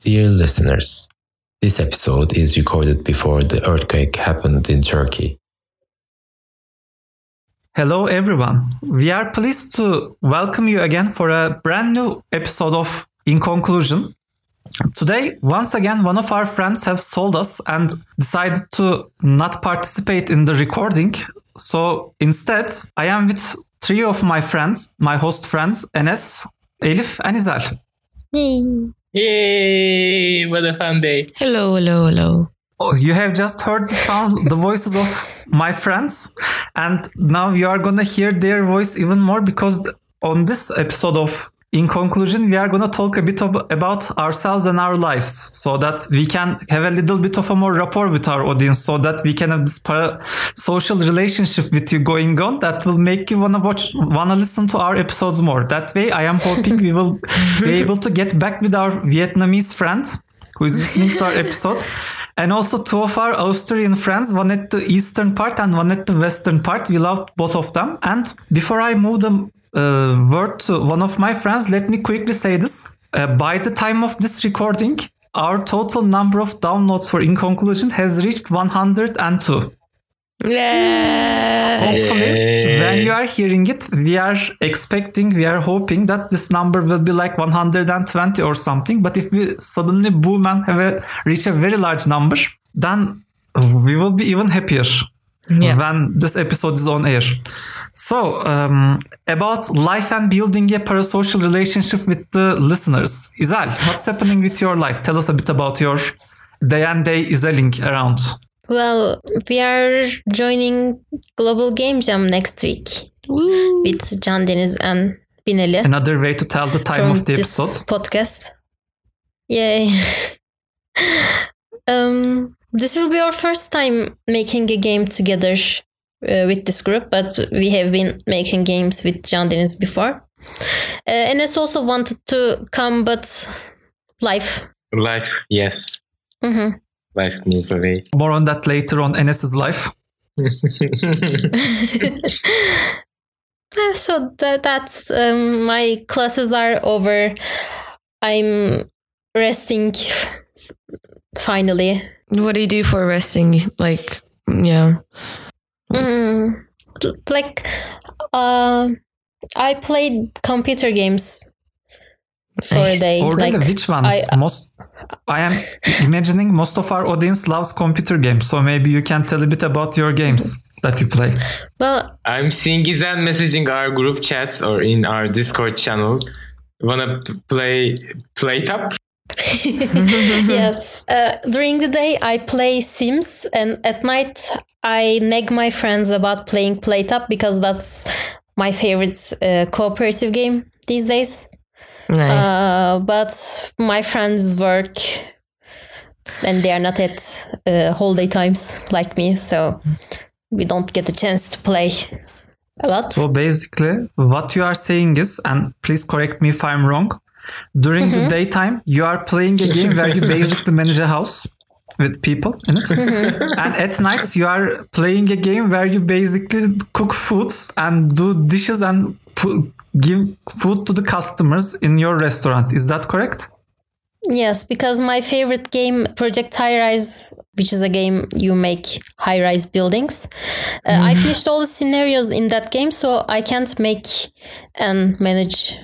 Dear listeners, this episode is recorded before the earthquake happened in Turkey. Hello, everyone. We are pleased to welcome you again for a brand new episode of In Conclusion. Today, once again, one of our friends have sold us and decided to not participate in the recording. So instead, I am with three of my friends, my host friends, Enes, Elif, and Izel. Yay. Yay! What a fun day. Hello, hello, hello. Oh, you have just heard the sound, the voices of my friends, and now you are gonna hear their voice even more because on this episode of in conclusion, we are going to talk a bit about ourselves and our lives so that we can have a little bit of a more rapport with our audience so that we can have this para- social relationship with you going on that will make you want to watch, want to listen to our episodes more. That way, I am hoping we will be able to get back with our Vietnamese friend who is listening to our episode. And also two of our Austrian friends, one at the eastern part and one at the western part. We loved both of them. And before I move them uh, word to one of my friends, let me quickly say this. Uh, by the time of this recording, our total number of downloads for In Conclusion has reached 102. Yeah. Hopefully, when you are hearing it, we are expecting, we are hoping that this number will be like 120 or something. But if we suddenly boom and have a, reach a very large number, then we will be even happier Yeah. when this episode is on air. So, um, about life and building a parasocial relationship with the listeners. Izel, what's happening with your life? Tell us a bit about your day and day Izaling around. Well, we are joining Global Game Jam next week Woo. with Can Deniz and Bineli Another way to tell the time from of the this episode. podcast. Yay. um, this will be our first time making a game together uh, with this group, but we have been making games with Can Deniz before. Uh, Enes also wanted to come, but life. Life, yes. hmm Life moves away. More on that later on Enes's life. Uh, so that, that's um, my classes are over. I'm resting finally. What do you do for resting? Like, yeah. Mm, like, uh, I played computer games for Nice. a day. Or Like, which ones? I- most I am imagining most of our audience loves computer games, so maybe you can tell a bit about your games that you play. well, I'm seeing Gizem messaging our group chats or in our Discord channel. Wanna play PlateUp? yes. Uh, during the day, I play Sims, and at night, I nag my friends about playing PlateUp because that's my favorite uh, cooperative game these days. Nice. Uh, but my friends work and they are not at uh, holiday times like me, so we don't get a chance to play a lot. So basically, what you are saying is, and please correct me if I'm wrong, during the mm-hmm. daytime, you are playing a game where you basically manage a house with people in it. Mm-hmm. and at nights, you are playing a game where you basically cook foods and do dishes and pu- give food to the customers in your restaurant. Is that correct? Yes, because my favorite game, Project Highrise, which is a game you make high rise buildings, uh, I mm. finished all the scenarios in that game, so I can't make and manage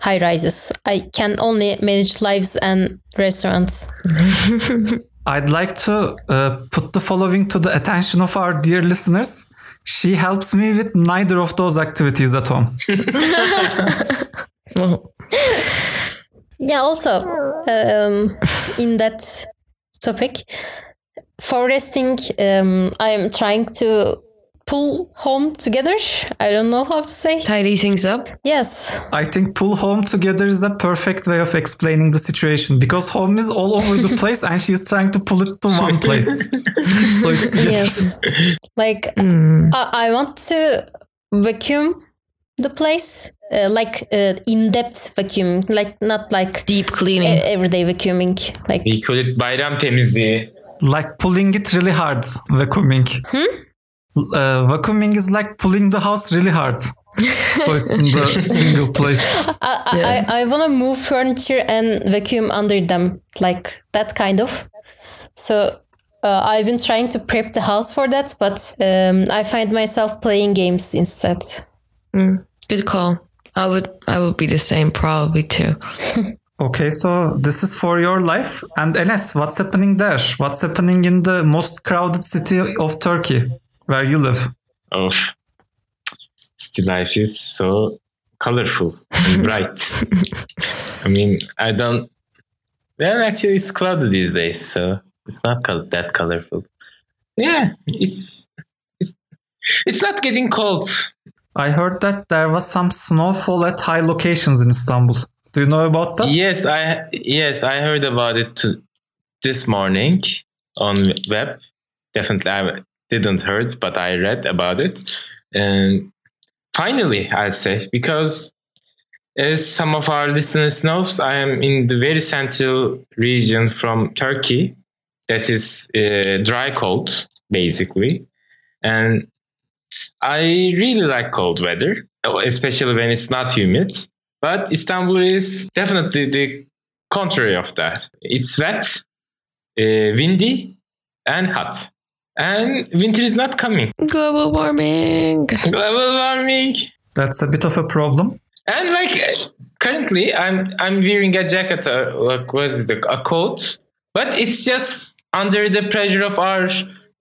high rises. I can only manage lives and restaurants. I'd like to uh, put the following to the attention of our dear listeners. She helps me with neither of those activities at home. Yeah, also, um, in that topic, for resting, um, I'm trying to pull home together. I don't know how to say. tidy things up. Yes. I think pull home together is a perfect way of explaining the situation because home is all over the place and she's trying to pull it to one place. so it's together. Yes. like, Hmm. I, I want to vacuum the place, uh, like uh, in depth vacuuming, like not like Deep e- cleaning. everyday vacuuming. Like, We call it bayram temizliği. Like pulling it really hard, vacuuming. Uh, vacuuming is like pulling the house really hard. so it's in the single place. I, I, Yeah. I, I want to move furniture and vacuum under them, like that kind of. So uh, I've been trying to prep the house for that, but um, I find myself playing games instead. Good call. I would I would be the same probably too. Okay, so this is for your life. And Enes, what's happening there? What's happening in the most crowded city of Turkey, where you live? Oh, city life is so colorful and bright. I mean, I don't. Well, actually, it's cloudy these days, so it's not that colorful. Yeah, it's it's it's not getting cold. I heard that there was some snowfall at high locations in Istanbul. Do you know about that? Yes, I yes I heard about it to, this morning on web. Definitely, I didn't hurt, but I read about it, and finally, I'd say because as some of our listeners knows, I am in the very central region from Turkey, that is uh, dry cold basically, and I really like cold weather, especially when it's not humid. But Istanbul is definitely the contrary of that. It's wet, uh, windy, and hot. And winter is not coming. Global warming. Global warming. That's a bit of a problem. And like currently, I'm I'm wearing a jacket, uh, like what is the a coat, but it's just under the pressure of our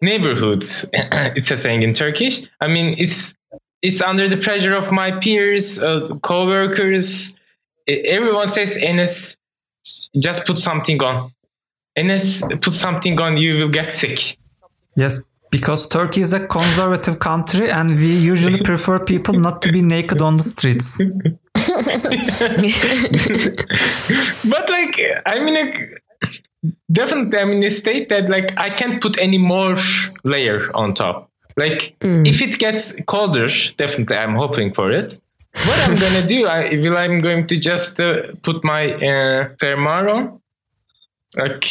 neighborhoods. it's a saying in Turkish. I mean, it's it's under the pressure of my peers, uh, co-workers. Everyone says, "Enes, just put something on." Enes, put something on. You will get sick. Yes, because Turkey is a conservative country and we usually prefer people not to be naked on the streets. but like I mean like definitely i'm in a state that like i can't put any more layer on top. Like if it gets colder definitely i'm hoping for it. What i'm gonna do i will i'm going to just uh, put my uh, fermuar on like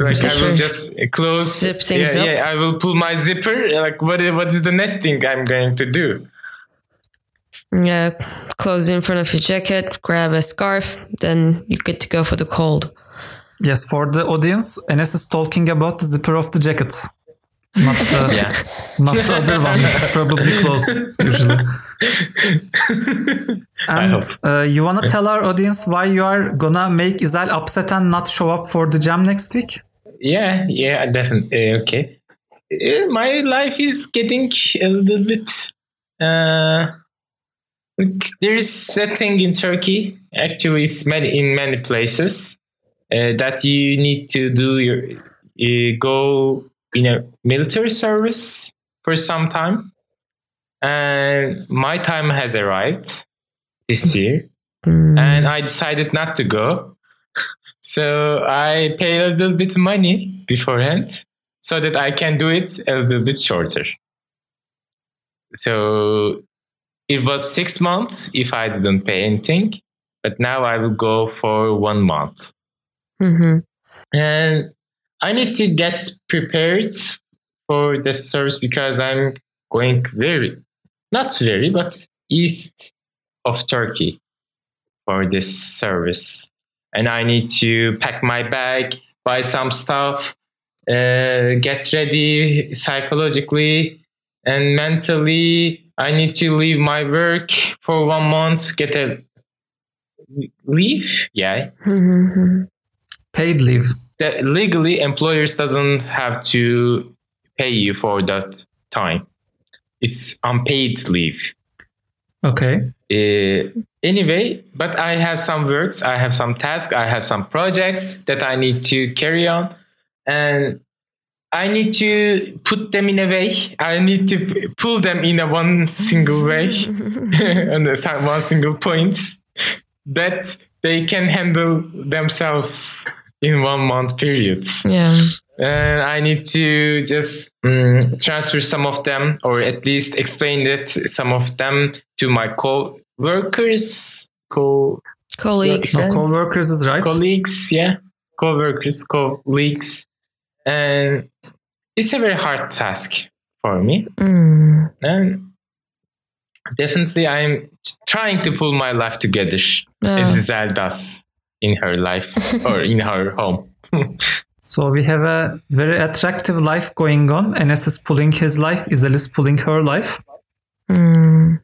like i will just close Zip things yeah, up. yeah i will pull my zipper like what is, what is the next thing i'm going to do Yeah, close in front of your jacket, grab a scarf, then you're good to go for the cold. Yes, for the audience, Enes is talking about the zipper of the jacket. Not the, uh, yeah not the other one, which is probably closed usually. I And hope. uh, you want to tell our audience why you are gonna make Izel upset and not show up for the jam next week? Yeah, yeah, definitely. Okay. Uh, My life is getting a little bit. Uh, there's a thing in Turkey. Actually, it's many in many places uh, that you need to do your you go in a military service for some time, and my time has arrived this year, and I decided not to go. So I paid a little bit of money beforehand so that I can do it a little bit shorter. So it was six months if I didn't pay anything, but now I will go for one month. hmm And I need to get prepared for the service because I'm going very, not very, but east of Turkey for this service. And I need to pack my bag, buy some stuff, uh, get ready psychologically and mentally. I need to leave my work for one month, get a leave. Yeah, hmm Paid leave. that legally employers doesn't have to pay you for that time it's unpaid leave Okay. uh, anyway but i have some works i have some tasks i have some projects that i need to carry on and i need to put them in a way i need to pull them in a one single way on one single point that they can handle themselves in one month period Yeah. And I need to just mm, transfer some of them, or at least explain that some of them to my co-workers, co Colleagues. No, co-workers is right. colleagues, yeah, co-workers, colleagues, and it's a very hard task for me. Mm. And definitely I'm trying to pull my life together Ah. as Giselle does in her life or in her home. So we have a very attractive life going on. Enes is pulling his life. Izel is pulling her life. Hmm.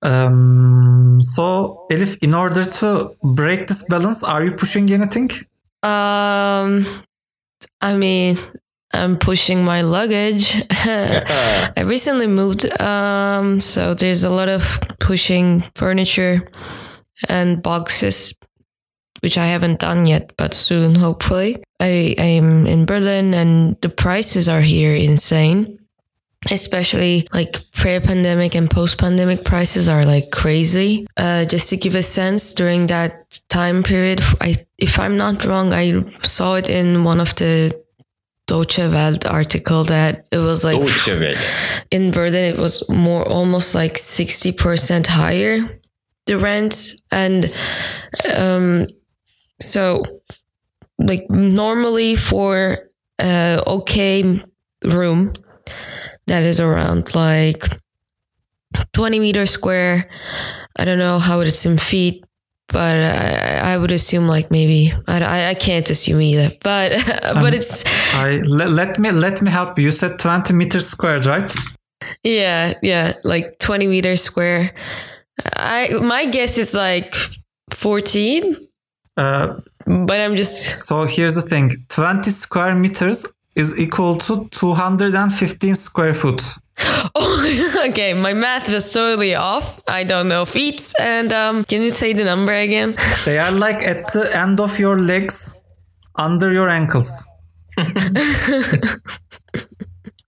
Um, so Elif, in order to break this balance, are you pushing anything? Um, I mean, I'm pushing my luggage. I recently moved, um, so there's a lot of pushing furniture and boxes, which I haven't done yet, but soon, hopefully. I am in Berlin, and the prices are here insane. Especially like pre-pandemic and post-pandemic prices are like crazy. Uh, just to give a sense, during that time period, I, if I'm not wrong, I saw it in one of the Deutsche Welle article that it was like in Berlin it was more almost like 60% higher the rent and um so like normally for a okay room that is around like 20 meters square I don't know how it's in feet but I, I would assume like maybe I, I, can't assume either but but um, it's I let, let me let me help you. You said 20 meters squared, right? Yeah, yeah, like 20 meters square. I my guess is like 14, Uh, but I'm just so here's the thing: 20 square meters is equal to 215 square foot. Oh, okay, my math was totally off. I don't know feet and um can you say the number again? They are like at the end of your legs, under your ankles.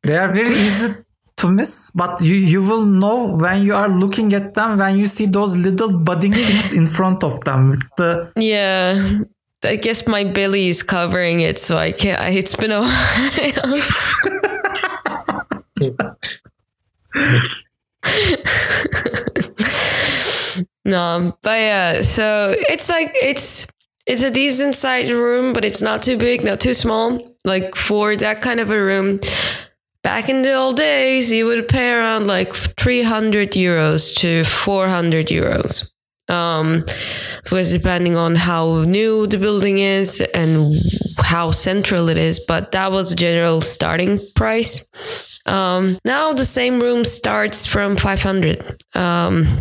they are very easy to miss, but you, you will know when you are looking at them when you see those little budding things in front of them with the Yeah. I guess my belly is covering it, so I can't. I, it's been a while. no, but yeah. So it's like it's it's a decent sized room, but it's not too big, not too small. Like for that kind of a room, back in the old days, you would pay around like three hundred euros to four hundred euros. Um, because depending on how new the building is and how central it is, but that was the general starting price. Um, now the same room starts from 500. Um,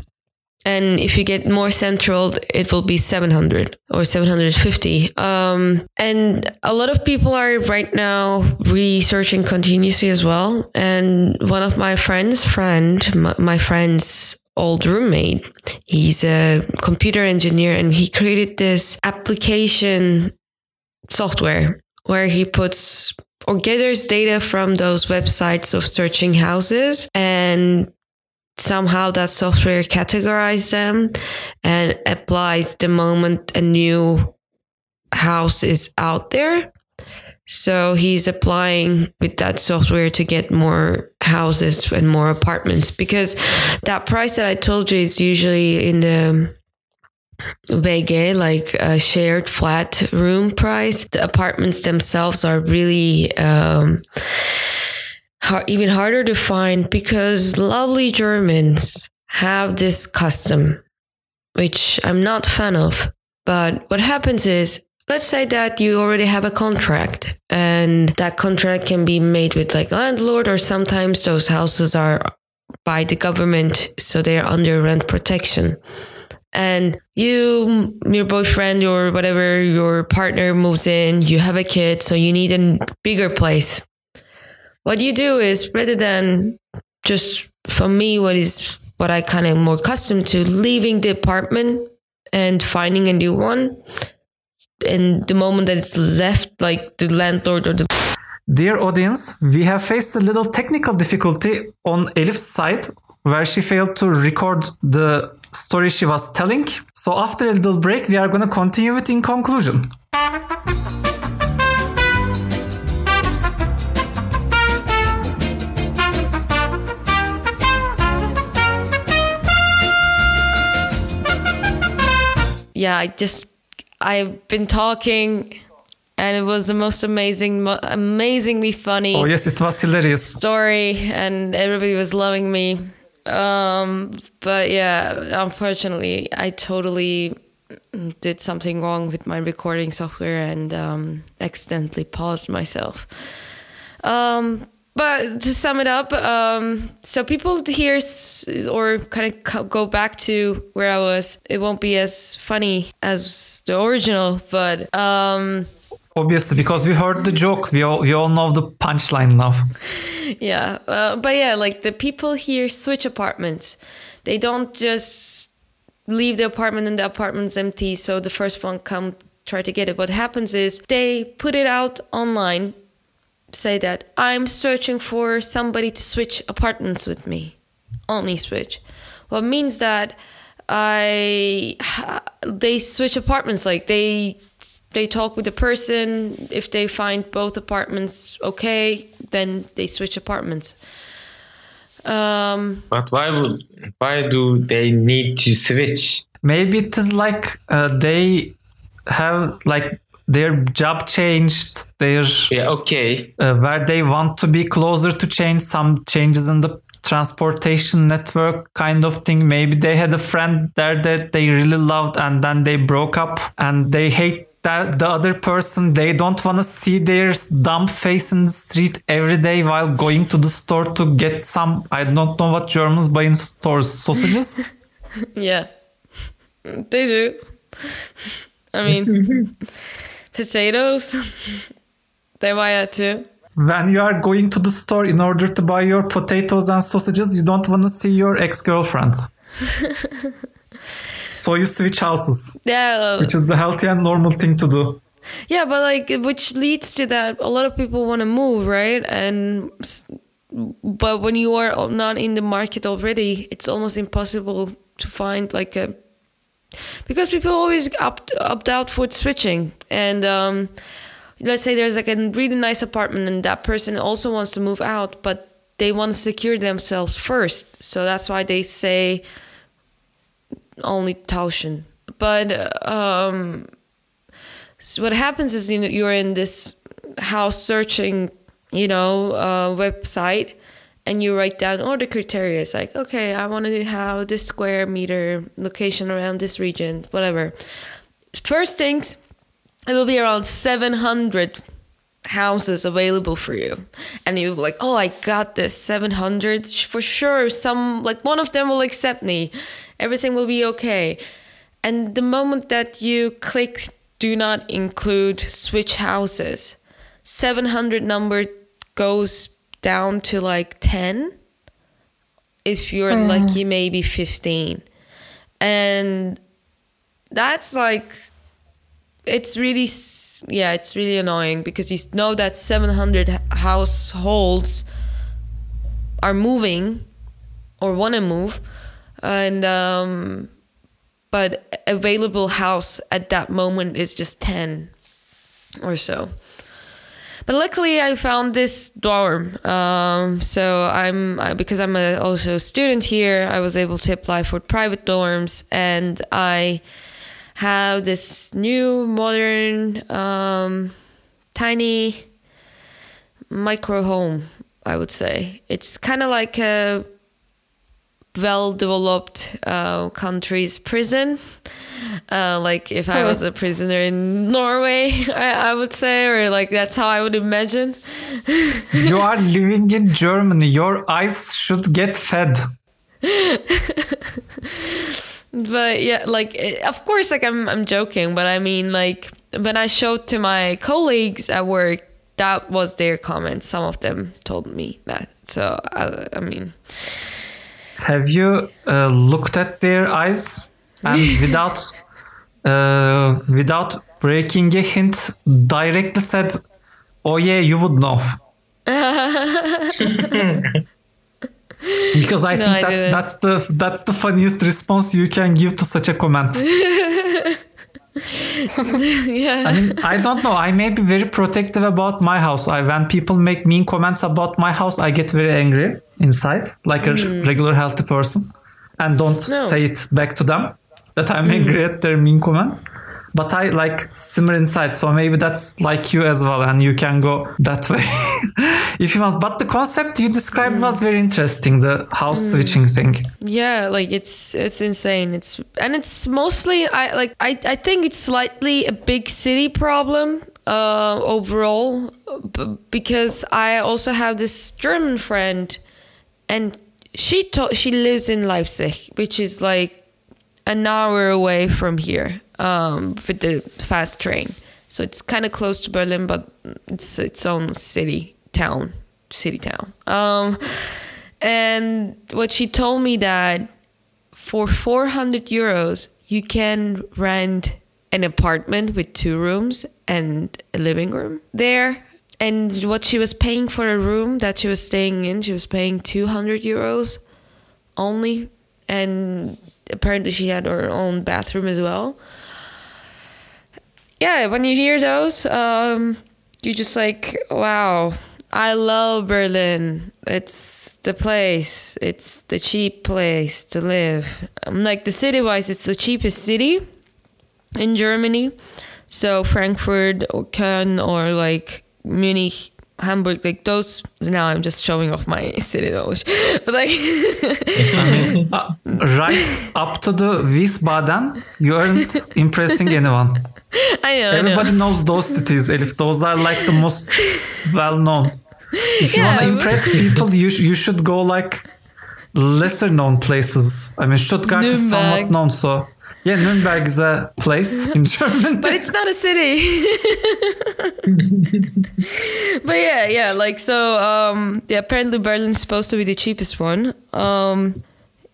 and if you get more central, it will be 700 or 750. Um, and a lot of people are right now researching continuously as well. And one of my friends' friend, my, my friend's old roommate, he's a computer engineer and he created this application software where he puts or gathers data from those websites of searching houses and somehow that software categorizes them and applies the moment a new house is out there. So he's applying with that software to get more houses and more apartments because that price that I told you is usually in the WG, like a shared flat room price. The apartments themselves are really um, even harder to find because lovely Germans have this custom, which I'm not fan of. But what happens is, let's say that you already have a contract and that contract can be made with like landlord or sometimes those houses are by the government so they're under rent protection and you your boyfriend or whatever your partner moves in you have a kid so you need a bigger place what you do is rather than just for me what is what i kind of more accustomed to leaving the apartment and finding a new one and the moment that it's left like the landlord or the Dear audience, we have faced a little technical difficulty on Elif's side where she failed to record the story she was telling. So after a little break, we are going to continue it in conclusion. Yeah, I just I've been talking, and it was the most amazing, mo- amazingly funny Oh yes, it was hilarious. story, and everybody was loving me. Um, but yeah, unfortunately, I totally did something wrong with my recording software and um, accidentally paused myself. Um, but to sum it up, um, so people here or kind of go back to where I was. It won't be as funny as the original, but um, Obviously, because we heard the joke, we all we all know the punchline now. yeah uh, but yeah like the people here switch apartments they don't just leave the apartment and the apartment's empty so the first one come try to get it what happens is they put it out online say that i'm searching for somebody to switch apartments with me. Only switch. What means that i they switch apartments like they they talk with the person. If they find both apartments okay then they switch apartments. Um But why would why do they need to switch? Maybe it is like uh, they have like their job changed, their Yeah, okay. uh, where they want to be closer to change some changes in the transportation network kind of thing. Maybe they had a friend there that they really loved and then they broke up and they hate that the other person. They don't want to see their dumb face in the street every day while going to the store to get some i don't know what germans buy in stores sausages? Yeah. They do. I mean potatoes they buy that too when you are going to the store in order to buy your potatoes and sausages, you don't want to see your ex girlfriends. so you switch houses, yeah which is the healthy and normal thing to do. Yeah, but like, which leads to that a lot of people want to move, right? And but when you are not in the market already, it's almost impossible to find like a because people always opt opt out for switching. And um, let's say there's like a really nice apartment, and that person also wants to move out, but they want to secure themselves first. So that's why they say only Tauschen. But um, so what happens is you know, you're in this house searching, you know, uh, website, and you write down all the criteria. It's like, okay, I want to have this square meter location around this region, whatever. First things, it will be around 700 houses available for you and you're like oh i got this 700 for sure some like one of them will accept me everything will be okay and the moment that you click do not include switch houses 700 number goes down to like 10 if you're lucky maybe 15 and that's like it's really yeah it's really annoying because you know that 700 households are moving or want to move and um but available house at that moment is just 10 or so but luckily i found this dorm. Um, so i'm I, because i'm a, also a student here i was able to apply for private dorms and i have this new modern um, tiny micro home i would say. It's kind of like a well developed uh, country's prison uh, like if i was a prisoner in norway I, I would say or like that's how i would imagine You are living in Germany. Your eyes should get fed. but yeah like eh, of course like i'm i'm joking but i mean like when i showed to my colleagues at work that was their comment some of them told me that so i, I mean Have you uh, looked at their eyes and without uh, without breaking a hint, directly said, "Oh yeah, you would know." because I No, think I that's didn't. that's the that's the funniest response you can give to such a comment. yeah I mean, I don't know. I may be very protective about my house. I when people make mean comments about my house, I get very angry inside, like a hmm. regular healthy person, and don't No. say it back to them that I'm hmm. angry at their mean comment. But I like simmer inside, so maybe that's like you as well, and you can go that way. If you want. But the concept you described was very interesting. The house switching thing. Yeah, like it's it's insane. It's and it's mostly I like I I think it's slightly a big city problem uh overall b- because I also have this German friend and she to- she lives in Leipzig, which is like an hour away from here um with the fast train. So it's kind of close to Berlin, but it's its own city town, city town. Um and what she told me that for 400 euros, you can rent an apartment with two rooms and a living room there. And what she was paying for a room that she was staying in, she was paying 200 euros only. And apparently, she had her own bathroom as well. Yeah, when you hear those, um, you just like, wow, I love Berlin. It's the place. It's the cheap place to live. Um, like the city wise, it's the cheapest city in Germany. So Frankfurt or Köln or like Munich, Hamburg, like those. Now I'm just showing off my city knowledge, but like, Uh, right up to the Wiesbaden, you aren't impressing anyone. I know, I know. Everybody knows those cities, Elif. Those are like the most well known. If you want to impress people, you sh- you should go like lesser known places. I mean, Stuttgart is somewhat known, so yeah, Nürnberg is a place in Germany. but it's not a city. but yeah, yeah, like so. Um, yeah, apparently Berlin's supposed to be the cheapest one. Um,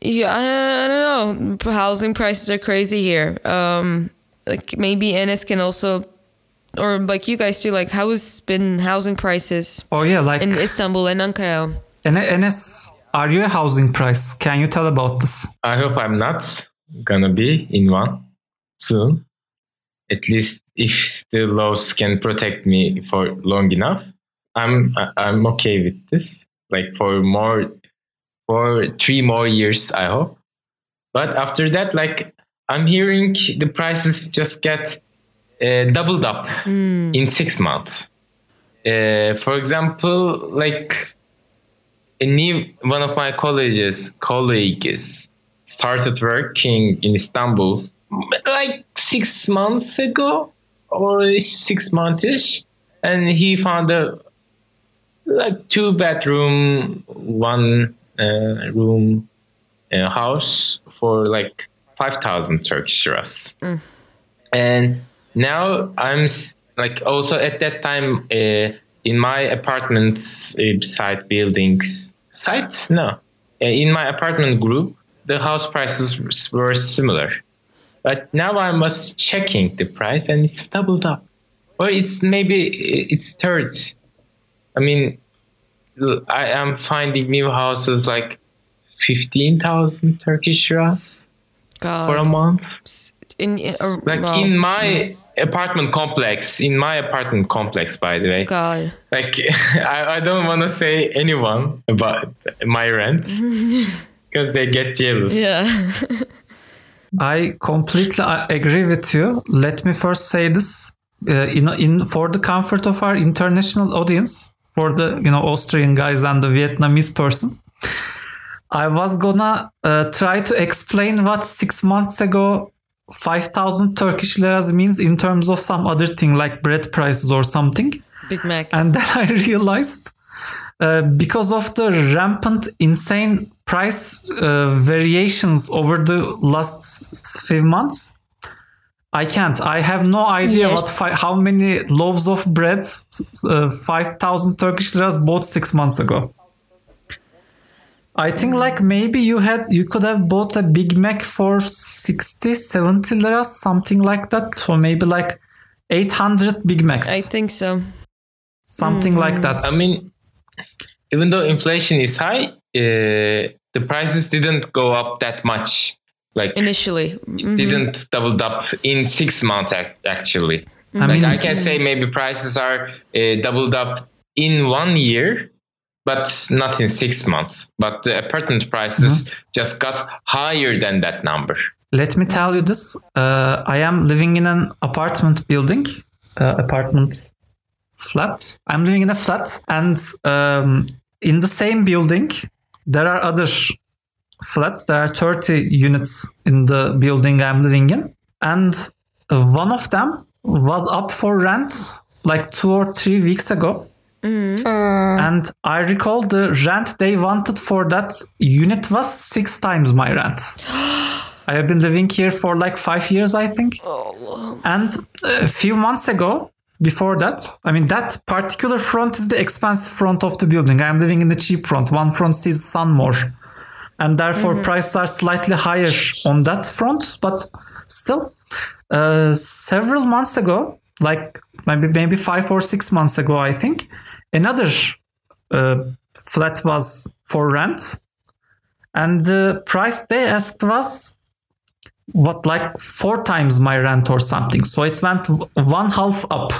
yeah, I, I don't know. Housing prices are crazy here. Um, like maybe Enes can also, or like you guys do. Like, how has been housing prices oh yeah, like in Istanbul and Ankara? N- Enes, are you a housing price? Can you tell about this? I hope I'm not gonna be in one soon. At least if the laws can protect me for long enough, I'm I'm okay with this. Like for more, for three more years, I hope. But after that, like I'm hearing the prices just get uh, doubled up in six months. Uh, for example, like a new one of my colleges colleagues started working in Istanbul like six months ago or six months and he found a like two bedroom one uh, room uh, house for like 5000 turkish liras and now i'm like also at that time uh, in my apartment uh, site buildings sites? no Uh, in my apartment group the house prices were similar. But now i was checking the price and it's doubled up. Or it's maybe it's third. I mean i am finding new houses like 15000 turkish liras God, for a month. In, uh, in or, like well, in hmm. my apartment complex in my apartment complex by the way. God, like I, I don't want to say anyone about my rent because they get jealous yeah. I completely uh, agree with you. Let me first say this uh, in, in for the comfort of our international audience, for the you know Austrian guys and the Vietnamese person. I was gonna uh, try to explain what six months ago 5,000 Turkish liras means in terms of some other thing like bread prices or something. Big Mac. And then I realized uh, because of the rampant, insane price uh, variations over the last s- few months, I can't. I have no idea what fi- how many loaves of bread s- s- uh, 5,000 Turkish liras bought six months ago. I think like maybe you had you could have bought a Big Mac for 60 70 liras something like that so maybe like 800 Big Macs I think so. something like that I mean, even though inflation is high, uh, the prices didn't go up that much. Like Initially. Mhm. didn't doubled up in six months. ac- Actually, I like mean I can say maybe prices are uh, doubled up in one year, but not in six months. But the apartment prices just got higher than that number. let me tell you this uh, i am living in an apartment building uh, apartment flat. I'm living in a flat, and um, in the same building, there are other flats. There are 30 units in the building I'm living in, and one of them was up for rent like two or three weeks ago. And I recall the rent they wanted for that unit was six times my rent. I have been living here for like five years, I think. And a few months ago, before that, I mean, that particular front is the expensive front of the building. I'm living in the cheap front. One front sees sun more. And therefore, prices are slightly higher on that front. But still, uh, several months ago, like maybe maybe five or six months ago, I think, another uh, flat was for rent, and the price they asked was what like four times my rent or something. So it went one half up,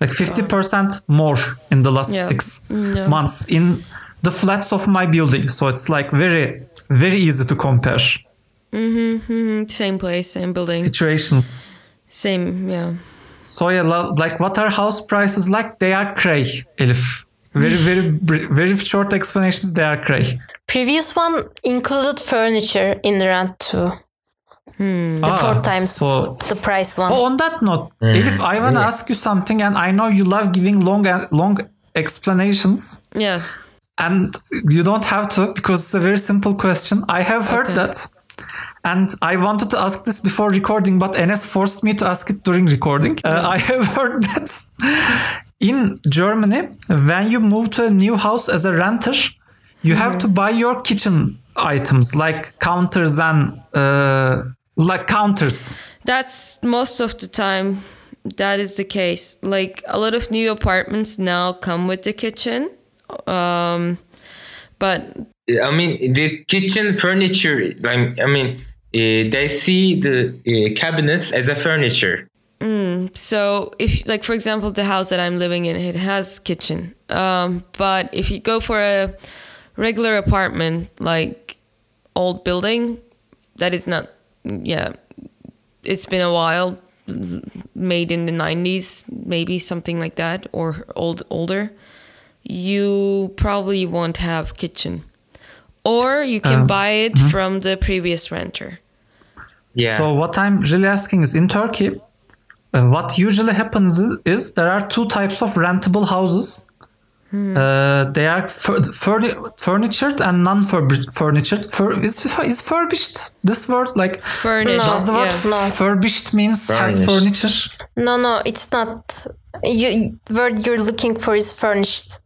like fifty percent more in the last Yeah. six No. months in the flats of my building. So it's like very very easy to compare Mhm, Same place, same building, situations. same. Yeah. So yeah, lo- like what are house prices like? They are cray, Elif. Very very very short explanations. They are cray. Previous one included furniture in the rent too. The Ah, four times So the price one. oh, on that note, Elif, I wanna ask you something, and I know you love giving long long explanations, Yeah. and you don't have to because it's a very simple question. I have heard Okay. that. And I wanted to ask this before recording, but Enes forced me to ask it during recording. Uh, I have heard that in Germany, when you move to a new house as a renter, you have to buy your kitchen items like counters and uh, like counters. That's most of the time. That is the case. Like a lot of new apartments now come with the kitchen, um, but I mean, the kitchen furniture. Like, I mean, uh, they see the uh, cabinets as a furniture. so if like for example the house that i'm living in it has kitchen um, but if you go for a regular apartment like old building that is not yeah it's been a while made in the 90s maybe something like that or old older you probably won't have kitchen or you can Um, buy it from the previous renter Yeah. So what I'm really asking is in Turkey, uh, what usually happens is there are two types of rentable houses. Uh, they are fur- furni- furnitured and non-furnished. Fur- is, is furbished this word like furnished does the word yeah. No. furbished means has furniture? No, no, it's not. You word you're looking for is furnished.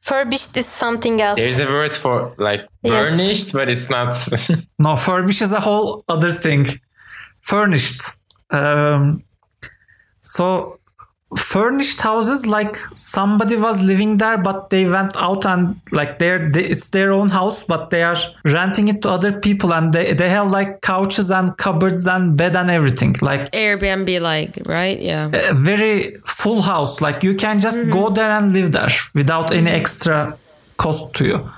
Furbished is something else. There's a word for like Yes. furnished, but it's not. No, furbish is a whole other thing. Furnished. Um, so furnished houses like somebody was living there but they went out and like they're they, it's their own house but they are renting it to other people and they, they have like couches and cupboards and bed and everything like airbnb like right? Yeah. a very full house like you can just mm-hmm. go there and live there without any extra cost to you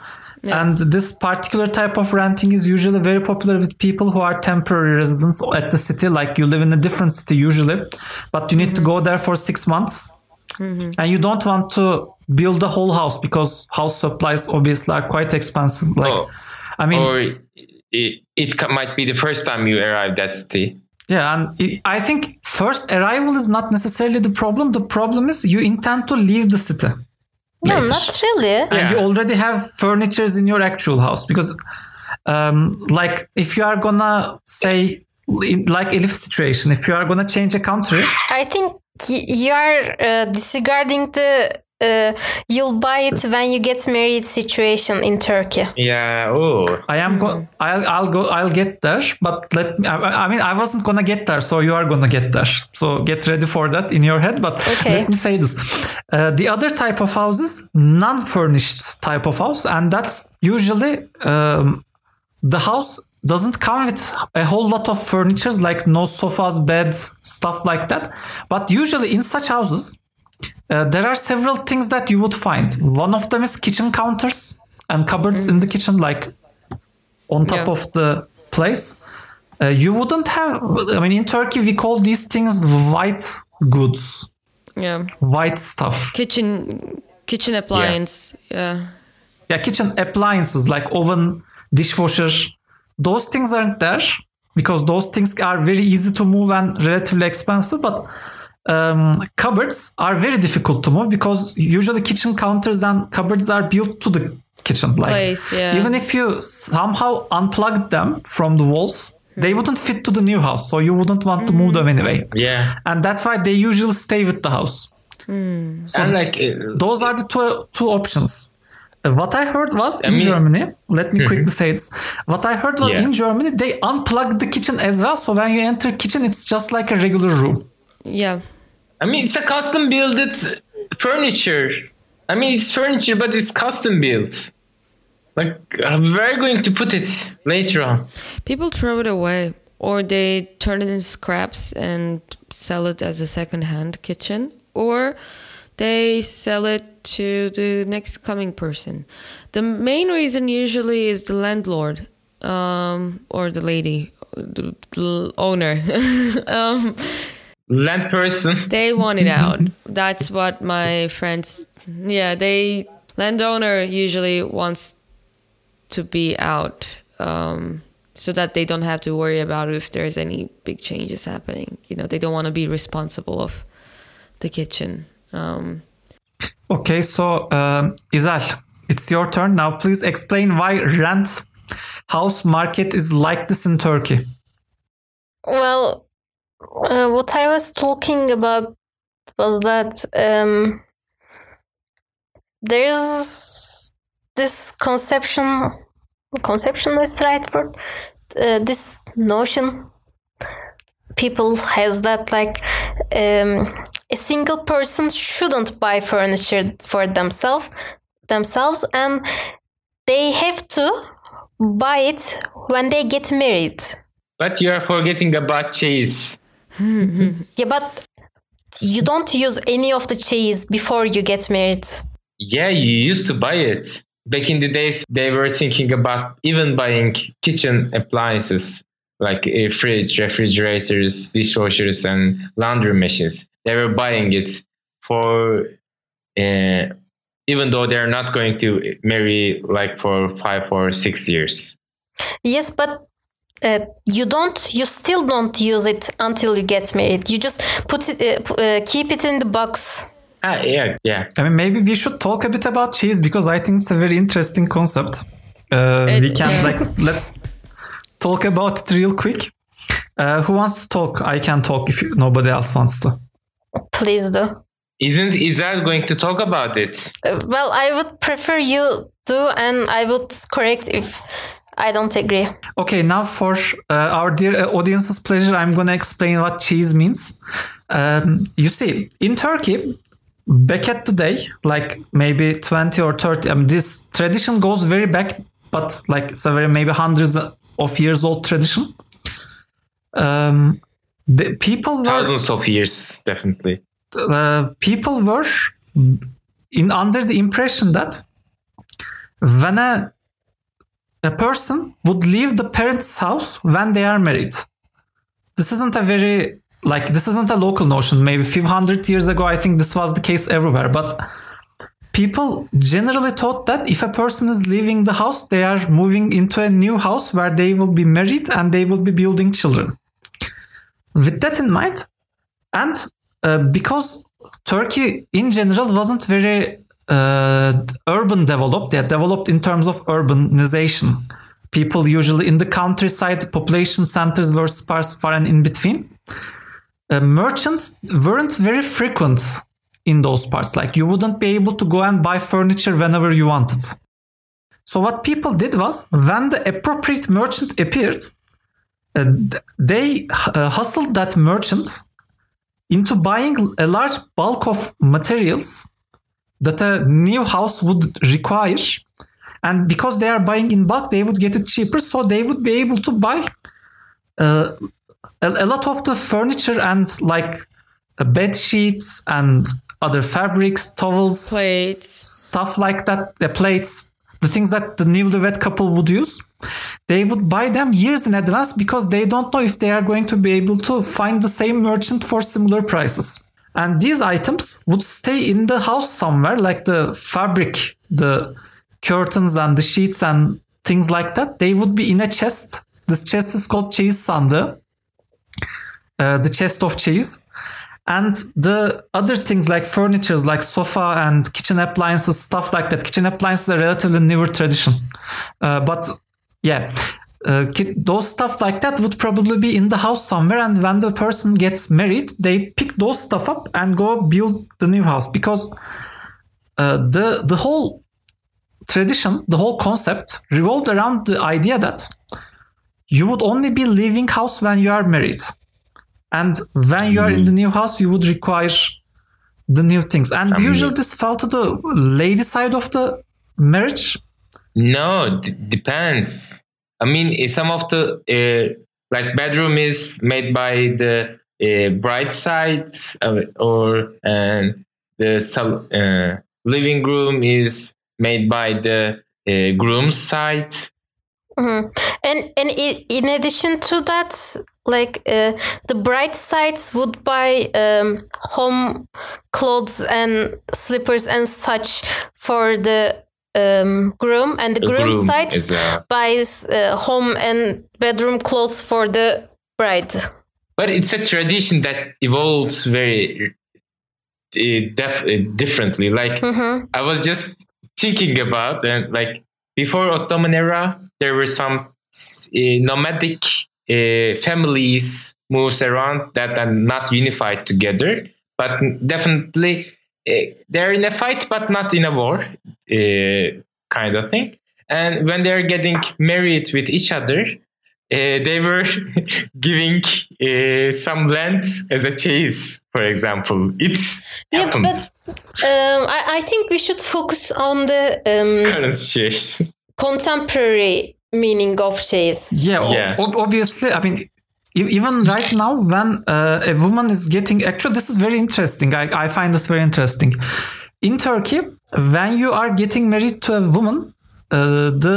and this particular type of renting is usually very popular with people who are temporary residents at the city like you live in a different city usually but you need to mm-hmm. go there for six months mm-hmm. and you don't want to build the whole house because house supplies obviously are quite expensive like Oh. i mean or it, it might be the first time you arrive at city. Yeah, and I- I think first arrival is not necessarily the problem. The problem is you intend to leave the city. No, later. not really. And Yeah. you already have furnitures in your actual house because, um, like, if you are gonna say, like Elif's situation, if you are gonna change a country, I think y- you are uh, disregarding the uh, you'll buy it when you get married situation in Turkey. Yeah. Oh. I am go. I'll, I'll go. I'll get there. But let me. I, I mean, I wasn't gonna get there, so you are gonna get there. So get ready for that in your head. But Okay. let me say this: uh, the other type of houses, non-furnished type of house, and that's usually um, the house doesn't come with a whole lot of furnitures like no sofas, beds, stuff like that. But usually in such houses, uh, there are several things that you would find. One of them is kitchen counters and cupboards in the kitchen, like on top Yeah. of the place. Uh, you wouldn't have. I mean, in Turkey, we call these things white goods. Yeah. white stuff. Kitchen kitchen appliance. Yeah. Yeah, kitchen appliances like oven, dishwasher. Those things aren't there because those things are very easy to move and relatively expensive. But um, cupboards are very difficult to move because usually kitchen counters and cupboards are built to the kitchen. Like Place, yeah. even if you somehow unplugged them from the walls, they wouldn't fit to the new house. So you wouldn't want to move them anyway. Yeah. And that's why they usually stay with the house. So and like uh, those are the two, two options. Uh, What I heard was in mean- Germany, let me quickly say it. What I heard was Yeah. in Germany, they unplugged the kitchen as well. So when you enter kitchen, it's just like a regular room. Yeah. I mean, it's a custom built furniture. I mean, it's furniture, but it's custom built. Like, we're going to put it later on. People throw it away or they turn it into scraps and sell it as a second-hand kitchen or they sell it to the next coming person. The main reason usually is the landlord um, or the lady, the, the owner. um, Land person. they want it out. That's what my friends. Yeah, they landowner usually wants to be out, um, so that they don't have to worry about if there's any big changes happening. You know, they don't want to be responsible of the kitchen. Um, Okay, so um, Izel, it's your turn now. Please explain why rent house market is like this in Turkey. Well, uh, what I was talking about was that um, there's this conception, conception is the right word, uh, this notion people has that like um, a single person shouldn't buy furniture for themselves themselves and they have to buy it when they get married But you are forgetting about çeyiz. Yeah, but you don't use any of the çeyiz before you get married. Yeah, you used to buy it. Back in the days, they were thinking about even buying kitchen appliances like a fridge, refrigerators, dishwashers, and laundry machines. They were buying it for, uh, even though they're not going to marry like for five or six years. Yes, but uh, you don't. You still don't use it until you get married. You just put it, uh, p- uh, keep it in the box. Ah, yeah, yeah. I mean, maybe we should talk a bit about çeyiz because I think it's a very interesting concept. Uh, we can yeah. like let's talk about it real quick. Uh, who wants to talk? I can talk if you, nobody else wants to. Please do. Isn't Izel going to talk about it? Uh, well, I would prefer you do, and I would correct if I don't agree. Okay, now for uh, our dear uh, audience's pleasure, I'm going to explain what çeyiz means. Um, you see, in Turkey, back at the day, like maybe 20 or 30, I mean, this tradition goes very back, but like it's a very maybe hundreds of years old tradition. Um, the people were Thousands of years, definitely. uh, people were in under the impression that when a a person would leave the parents' house when they are married. This isn't a very like this isn't a local notion. Maybe a few hundred years ago, I think this was the case everywhere. But people generally thought that if a person is leaving the house, they are moving into a new house where they will be married and they will be building children. With that in mind, and uh, because Turkey in general wasn't very uh, urban developed, yeah, developed in terms of urbanization. People usually in the countryside, population centers were sparse, far and in between. Uh, merchants weren't very frequent in those parts. Like you wouldn't be able to go and buy furniture whenever you wanted. So what people did was, when the appropriate merchant appeared, uh, they uh, hustled that merchant into buying a large bulk of materials that a new house would require. And because they are buying in bulk, they would get it cheaper. So they would be able to buy uh, a, a lot of the furniture and like uh, bed sheets and other fabrics, towels, plates. stuff like that, the plates, the things that the newlywed couple would use, they would buy them years in advance because they don't know if they are going to be able to find the same merchant for similar prices. And these items would stay in the house somewhere, like the fabric, the curtains and the sheets and things like that. They would be in a chest. This chest is called çeyiz sandığı. Uh, the chest of çeyiz. And the other things like furnitures, like sofa and kitchen appliances, stuff like that. Kitchen appliances are relatively newer tradition. Uh, but yeah, uh, those stuff like that would probably be in the house somewhere. And when the person gets married, they pick those stuff up and go build the new house because uh, the the whole tradition, the whole concept revolved around the idea that you would only be leaving house when you are married. And when you are in the new house, you would require the new things. And Some usually new- this fell to the lady side of the marriage. No, d- depends. I mean, eh, some of the uh, like bedroom is made by the uh, bride side, uh, or the living room is made by the groom's side. Mhm. And and in addition to that, like uh, the bright sides would buy um, home clothes and slippers and such for the um, groom, and the, The groom, groom side a buys uh, home and bedroom clothes for the bride. but it's a tradition that evolves very uh, def- uh, differently. Like Mhm. I was just thinking about and like before Ottoman era, there were some uh, nomadic uh, families moves around that are not unified together, but definitely uh, they're in a fight, but not in a war, uh, kind of thing. And when they're getting married with each other, uh, they were giving uh, some lands as a çeyiz, for example. It's Yeah, happened but um, I, I think we should focus on the um, current situation. contemporary meaning of çeyiz. Yeah, Yeah. ob- obviously. I mean, even right now, when uh, a woman is getting actually, this is very interesting. I, I find this very interesting. In Turkey, when you are getting married to a woman, uh, the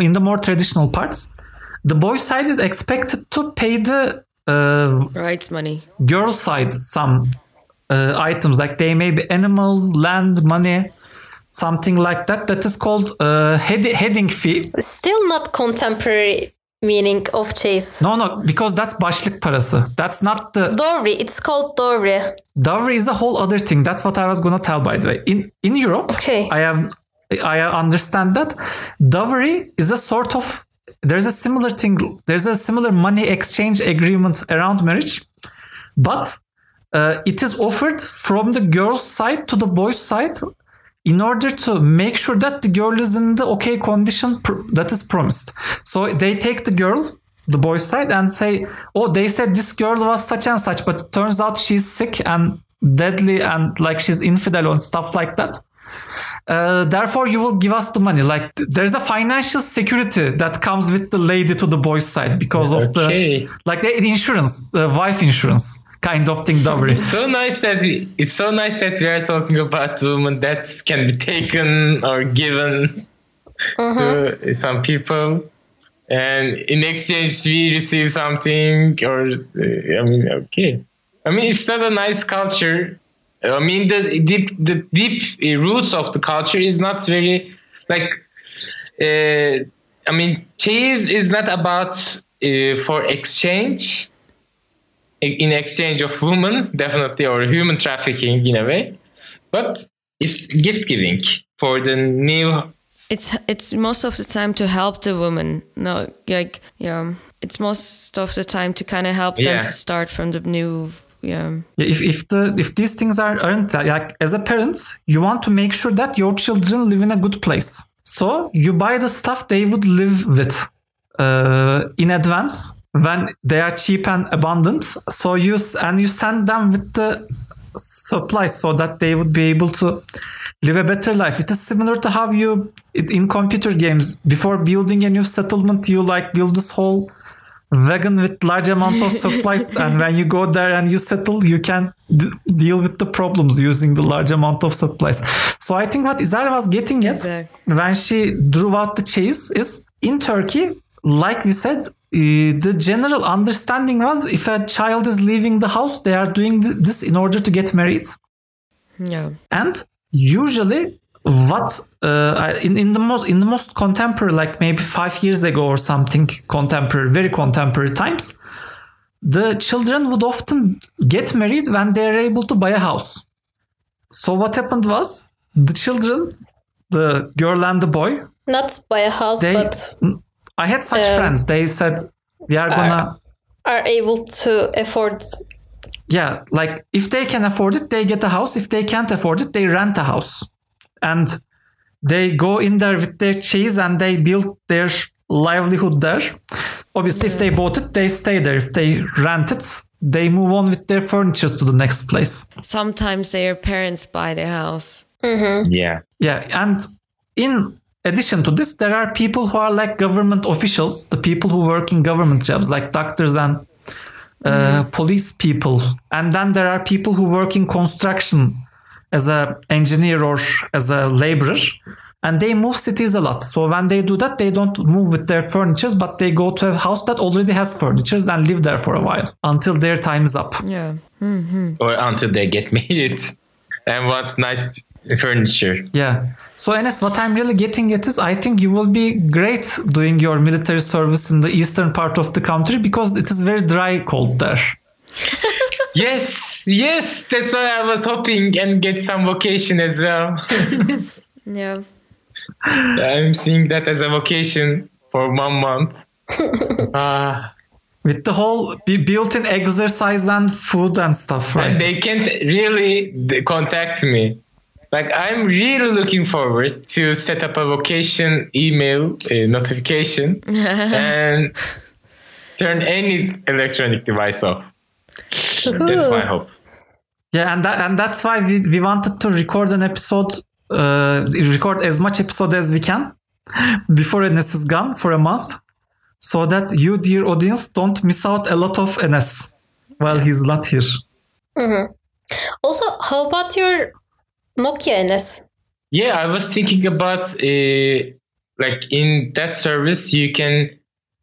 in the more traditional parts, the boy side is expected to pay the uh, Rights money. girl side some uh, items like they may be animals, land, money, something like that. That is called uh, head- heading fee. Still not contemporary meaning of çeyiz. No, no, because that's başlık parası. That's not the Dowry. It's called dowry. dowry is a whole other thing. That's what I was gonna tell by the way. In in Europe, Okay. I am I understand that dowry is a sort of there's a similar thing. There's a similar money exchange agreement around marriage, but uh, it is offered from the girl's side to the boy's side in order to make sure that the girl is in the okay condition that is promised. So they take the girl, the boy's side, and say, "Oh, they said this girl was such and such, but it turns out she's sick and deadly and like she's infidel and stuff like that." Uh, therefore, you will give us the money. Like th- there's a financial security that comes with the lady to the boy's side because of the like the insurance, the wife insurance kind of thing, dowry. so nice that we, it's so nice that we are talking about women that can be taken or given to some people. And in exchange we receive something or uh, i mean okay. I mean it's not a nice culture. I mean the deep the deep uh, roots of the culture is not very like uh, i mean çeyiz is not about uh, for exchange in exchange of women, definitely, or human trafficking in a way. But it's gift giving for the new. It's it's most of the time to help the woman. No, like yeah, it's most of the time to kind of help them Yeah. to start from the new. Yeah, Yeah, if if the if these things are aren't like as a parent, you want to make sure that your children live in a good place. So you buy the stuff they would live with uh, in advance when they are cheap and abundant. So you and you send them with the supplies so that they would be able to live a better life. It is similar to how you it, in computer games before building a new settlement, you like build this whole wagon with large amount of supplies and when you go there and you settle you can d- deal with the problems using the large amount of supplies so i think what Izel was getting at Exactly. when she drew out the çeyiz is in turkey like we said uh, the general understanding was if a child is leaving the house, they are doing th- this in order to get married. Yeah. And usually, what uh, in in the most in the most contemporary, like maybe five years ago or something, contemporary, very contemporary times, the children would often get married when they are able to buy a house. So what happened was the children, the girl and the boy, Not buy a house, they. but I had such Um, friends. They said we are gonna. are able to afford. yeah like if they can afford it they get a house if they can't afford it they rent a house and they go in there with their çeyiz and they build their livelihood there obviously if they bought it they stay there if they rent it they move on with their furniture to the next place Sometimes their parents buy the house. Yeah. yeah and in addition to this there are people who are like government officials the people who work in government jobs like doctors and uh, police people. And then there are people who work in construction as a engineer or as a laborer. And they move cities a lot. So when they do that they don't move with their furnitures but they go to a house that already has furnitures and live there for a while until their time is up. Yeah. Or until they get married. And want nice furniture. Yeah. So Enes, what I'm really getting at is I think you will be great doing your military service in the eastern part of the country because it is very dry cold there. Yes, yes, that's why I was hoping and get some vocation as well. Yeah. I'm seeing that as a vocation for one month. Ah, With the whole built-in exercise and food and stuff, right? and they can't really contact me. Like I'm really looking forward to set up a vocation email uh, notification and turn any electronic device off. That's my hope. Yeah, and that, and that's why we, we wanted to record an episode, uh, record as much episode as we can before Enes is gone for a month, so that you, dear audience, don't miss out a lot of Enes while he's not here. Also, how about your Nokia Enes? Yeah, I was thinking about uh, like in that service, you can.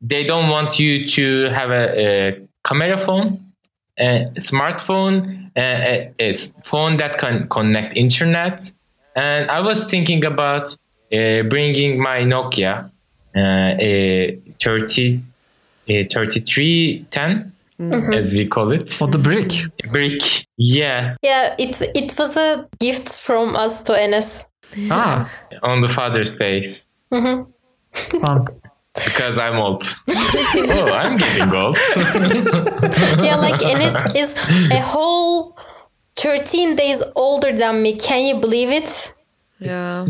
They don't want you to have a, a camera phone, a smartphone, a phone that can connect internet. And I was thinking about uh, bringing my Nokia, uh, a 30, a 3310, Mm-hmm. as we call it, For the brick. Mm-hmm. brick. Yeah, Yeah, it it was a gift from us to Enes. Ah, on the Father's Days. Mm-hmm. Ah. fun. Because I'm old. oh, I'm getting old. Yeah, like Enes is a whole 13 days older than me. Can you believe it? Yeah.